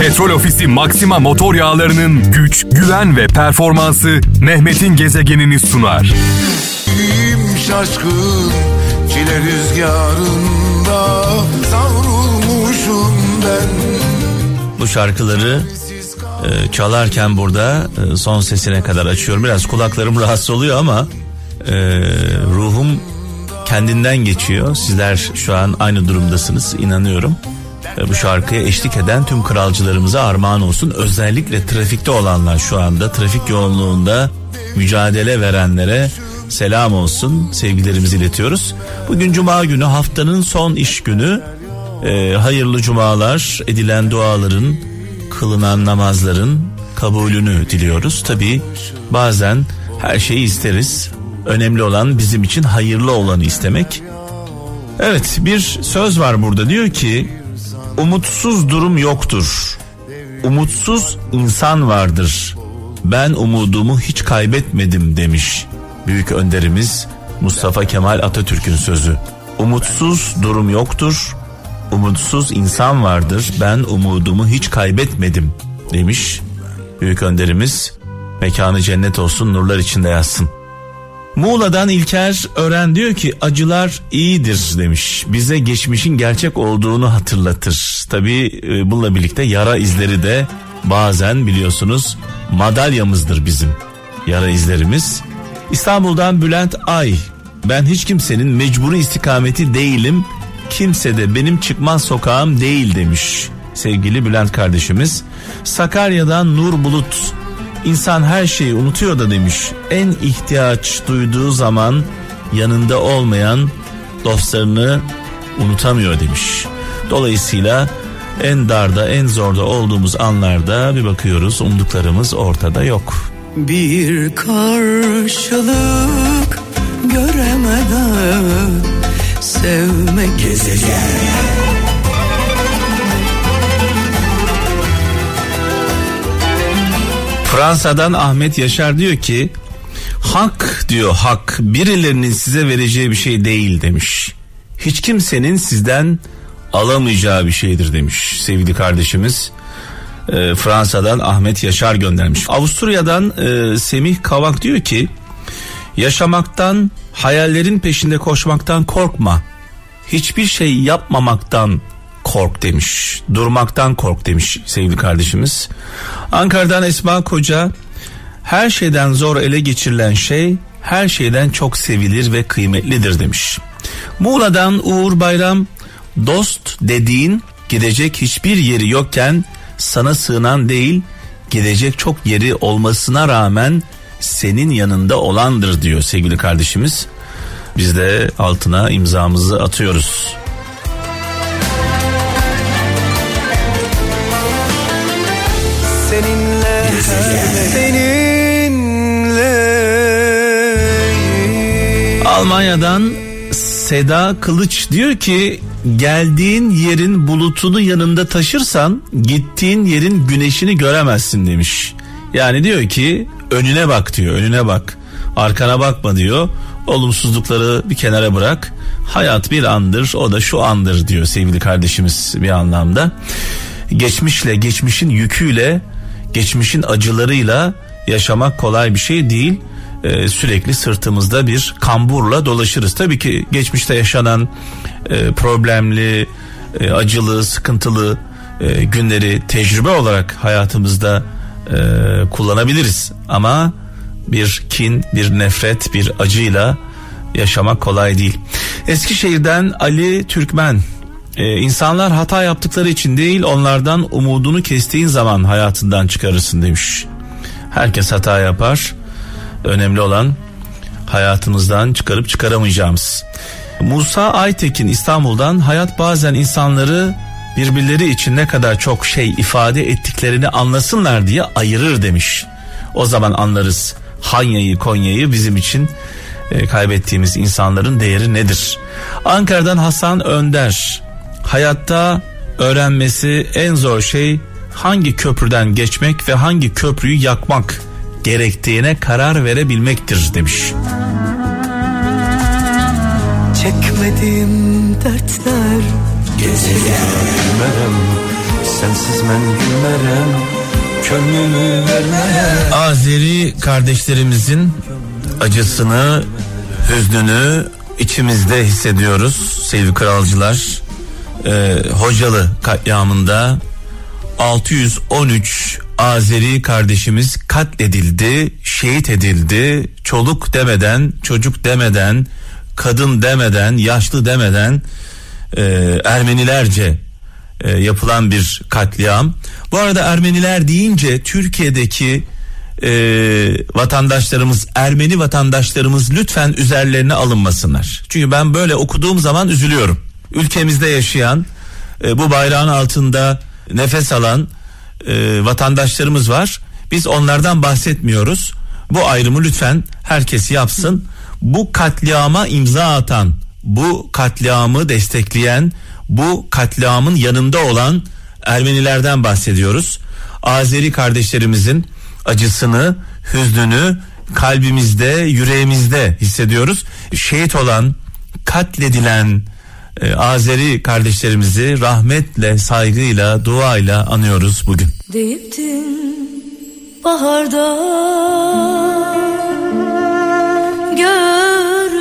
Petrol Ofisi Maxima motor yağlarının güç, güven ve performansı Mehmet'in gezegenini sunar. şaşkın çile rüzgarında savrulmuşum ben. Bu şarkıları e, çalarken burada e, son sesine kadar açıyorum. Biraz kulaklarım rahatsız oluyor ama e, ruhum kendinden geçiyor. Sizler şu an aynı durumdasınız inanıyorum. E, bu şarkıya eşlik eden tüm kralcılarımıza armağan olsun. Özellikle trafikte olanlar şu anda trafik yoğunluğunda mücadele verenlere selam olsun. Sevgilerimizi iletiyoruz. Bugün cuma günü haftanın son iş günü. E, hayırlı cumalar edilen duaların kılınan namazların kabulünü diliyoruz. Tabi bazen her şeyi isteriz. Önemli olan bizim için hayırlı olanı istemek. Evet bir söz var burada diyor ki umutsuz durum yoktur. Umutsuz insan vardır. Ben umudumu hiç kaybetmedim demiş büyük önderimiz Mustafa Kemal Atatürk'ün sözü. Umutsuz durum yoktur. Umutsuz insan vardır. Ben umudumu hiç kaybetmedim demiş büyük önderimiz. Mekanı cennet olsun nurlar içinde yazsın. Muğla'dan İlker Ören diyor ki acılar iyidir demiş. Bize geçmişin gerçek olduğunu hatırlatır. Tabi e, bununla birlikte yara izleri de bazen biliyorsunuz madalyamızdır bizim yara izlerimiz. İstanbul'dan Bülent Ay ben hiç kimsenin mecburi istikameti değilim. Kimse de benim çıkmaz sokağım değil demiş sevgili Bülent kardeşimiz. Sakarya'dan Nur Bulut İnsan her şeyi unutuyor da demiş. En ihtiyaç duyduğu zaman yanında olmayan dostlarını unutamıyor demiş. Dolayısıyla en darda en zorda olduğumuz anlarda bir bakıyoruz umduklarımız ortada yok. Bir karşılık göremeden sevmek gezegen. Fransa'dan Ahmet Yaşar diyor ki hak diyor hak birilerinin size vereceği bir şey değil demiş. Hiç kimsenin sizden alamayacağı bir şeydir demiş sevgili kardeşimiz. E, Fransa'dan Ahmet Yaşar göndermiş. Avusturya'dan e, Semih Kavak diyor ki yaşamaktan hayallerin peşinde koşmaktan korkma. Hiçbir şey yapmamaktan kork demiş. Durmaktan kork demiş sevgili kardeşimiz. Ankara'dan Esma Koca her şeyden zor ele geçirilen şey her şeyden çok sevilir ve kıymetlidir demiş. Muğla'dan Uğur Bayram dost dediğin gidecek hiçbir yeri yokken sana sığınan değil gidecek çok yeri olmasına rağmen senin yanında olandır diyor sevgili kardeşimiz. Biz de altına imzamızı atıyoruz. Seninle. Almanya'dan Seda Kılıç diyor ki geldiğin yerin bulutunu yanında taşırsan gittiğin yerin güneşini göremezsin demiş. Yani diyor ki önüne bak diyor önüne bak. Arkana bakma diyor. Olumsuzlukları bir kenara bırak. Hayat bir andır o da şu andır diyor sevgili kardeşimiz bir anlamda. Geçmişle geçmişin yüküyle geçmişin acılarıyla yaşamak kolay bir şey değil. Ee, sürekli sırtımızda bir kamburla dolaşırız. Tabii ki geçmişte yaşanan e, problemli e, acılı sıkıntılı e, günleri tecrübe olarak hayatımızda e, kullanabiliriz. Ama bir kin bir nefret bir acıyla yaşamak kolay değil. Eskişehir'den Ali Türkmen ee, insanlar hata yaptıkları için değil onlardan umudunu kestiğin zaman hayatından çıkarırsın demiş. Herkes hata yapar. Önemli olan hayatımızdan çıkarıp çıkaramayacağımız. Musa Aytekin İstanbul'dan hayat bazen insanları birbirleri için ne kadar çok şey ifade ettiklerini anlasınlar diye ayırır demiş. O zaman anlarız Hanya'yı Konya'yı bizim için e, kaybettiğimiz insanların değeri nedir? Ankara'dan Hasan Önder hayatta öğrenmesi en zor şey hangi köprüden geçmek ve hangi köprüyü yakmak gerektiğine karar verebilmektir demiş. Çekmediğim dertler gezegen Sensiz ben gülmerem Könlümü vermeye Azeri kardeşlerimizin acısını, hüznünü içimizde hissediyoruz sevgili kralcılar. Ee, Hocalı katliamında 613 Azeri kardeşimiz katledildi, şehit edildi. Çoluk demeden, çocuk demeden, kadın demeden, yaşlı demeden e, Ermenilerce e, yapılan bir katliam. Bu arada Ermeniler deyince Türkiye'deki e, vatandaşlarımız, Ermeni vatandaşlarımız lütfen üzerlerine alınmasınlar. Çünkü ben böyle okuduğum zaman üzülüyorum. Ülkemizde yaşayan, e, bu bayrağın altında nefes alan e, vatandaşlarımız var. Biz onlardan bahsetmiyoruz. Bu ayrımı lütfen herkes yapsın. Bu katliama imza atan, bu katliamı destekleyen, bu katliamın yanında olan Ermenilerden bahsediyoruz. Azeri kardeşlerimizin acısını, hüznünü kalbimizde, yüreğimizde hissediyoruz. Şehit olan, katledilen e, Azeri kardeşlerimizi rahmetle, saygıyla, duayla anıyoruz bugün. Deyiptin baharda görüşelim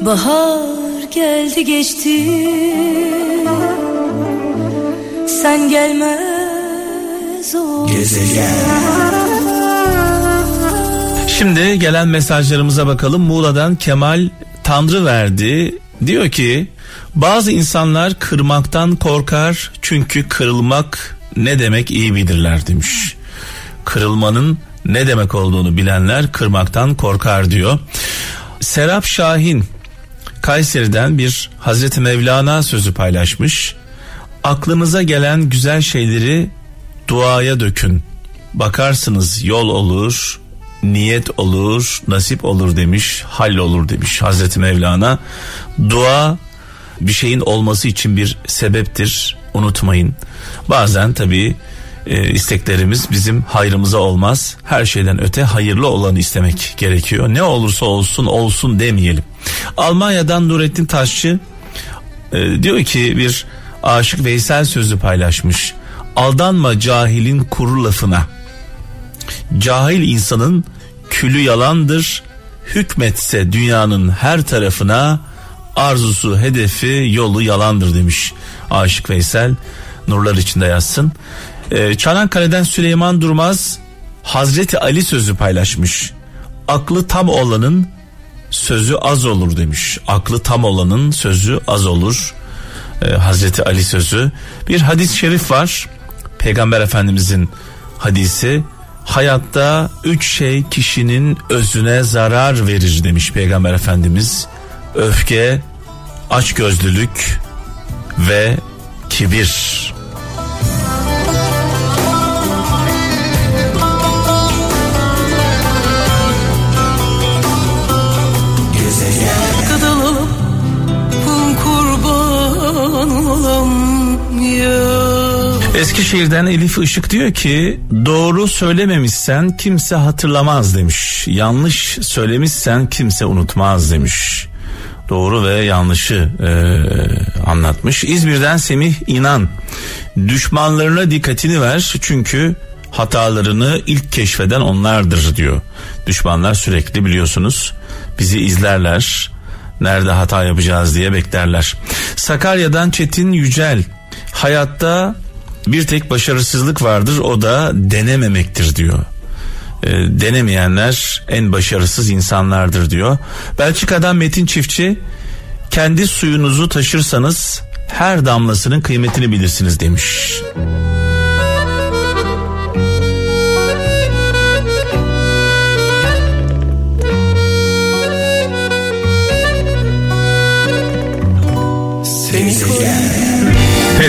Bahar geldi geçti. Sen gelmez o Şimdi gelen mesajlarımıza bakalım. Muğla'dan Kemal Tanrı verdi. Diyor ki bazı insanlar kırmaktan korkar çünkü kırılmak ne demek iyi bilirler demiş. Kırılmanın ne demek olduğunu bilenler kırmaktan korkar diyor. Serap Şahin Kayseri'den bir Hazreti Mevlana sözü paylaşmış. Aklınıza gelen güzel şeyleri duaya dökün. Bakarsınız yol olur, niyet olur, nasip olur demiş, hal olur demiş Hazreti Mevlana. Dua bir şeyin olması için bir sebeptir. Unutmayın. Bazen tabii e, isteklerimiz bizim hayrımıza olmaz. Her şeyden öte hayırlı olanı istemek gerekiyor. Ne olursa olsun olsun demeyelim. Almanya'dan Nurettin Taşçı e, diyor ki bir aşık Veysel sözü paylaşmış. Aldanma cahilin kuru lafına. Cahil insanın külü yalandır. Hükmetse dünyanın her tarafına arzusu, hedefi, yolu yalandır demiş Aşık Veysel. Nurlar içinde yazsın. Ee, Çanakkale'den Süleyman Durmaz Hazreti Ali sözü paylaşmış. Aklı tam olanın sözü az olur demiş. Aklı tam olanın sözü az olur. Ee, Hazreti Ali sözü. Bir hadis-i şerif var. Peygamber Efendimizin hadisi. Hayatta üç şey kişinin özüne zarar verir demiş Peygamber Efendimiz. Öfke, açgözlülük ve kibir. Eskişehir'den Elif Işık diyor ki doğru söylememişsen kimse hatırlamaz demiş. Yanlış söylemişsen kimse unutmaz demiş. Doğru ve yanlışı e, anlatmış. İzmir'den Semih İnan düşmanlarına dikkatini ver çünkü hatalarını ilk keşfeden onlardır diyor. Düşmanlar sürekli biliyorsunuz bizi izlerler. Nerede hata yapacağız diye beklerler. Sakarya'dan Çetin Yücel hayatta bir tek başarısızlık vardır o da denememektir diyor. E, denemeyenler en başarısız insanlardır diyor. Belçika'dan Metin Çiftçi kendi suyunuzu taşırsanız her damlasının kıymetini bilirsiniz demiş.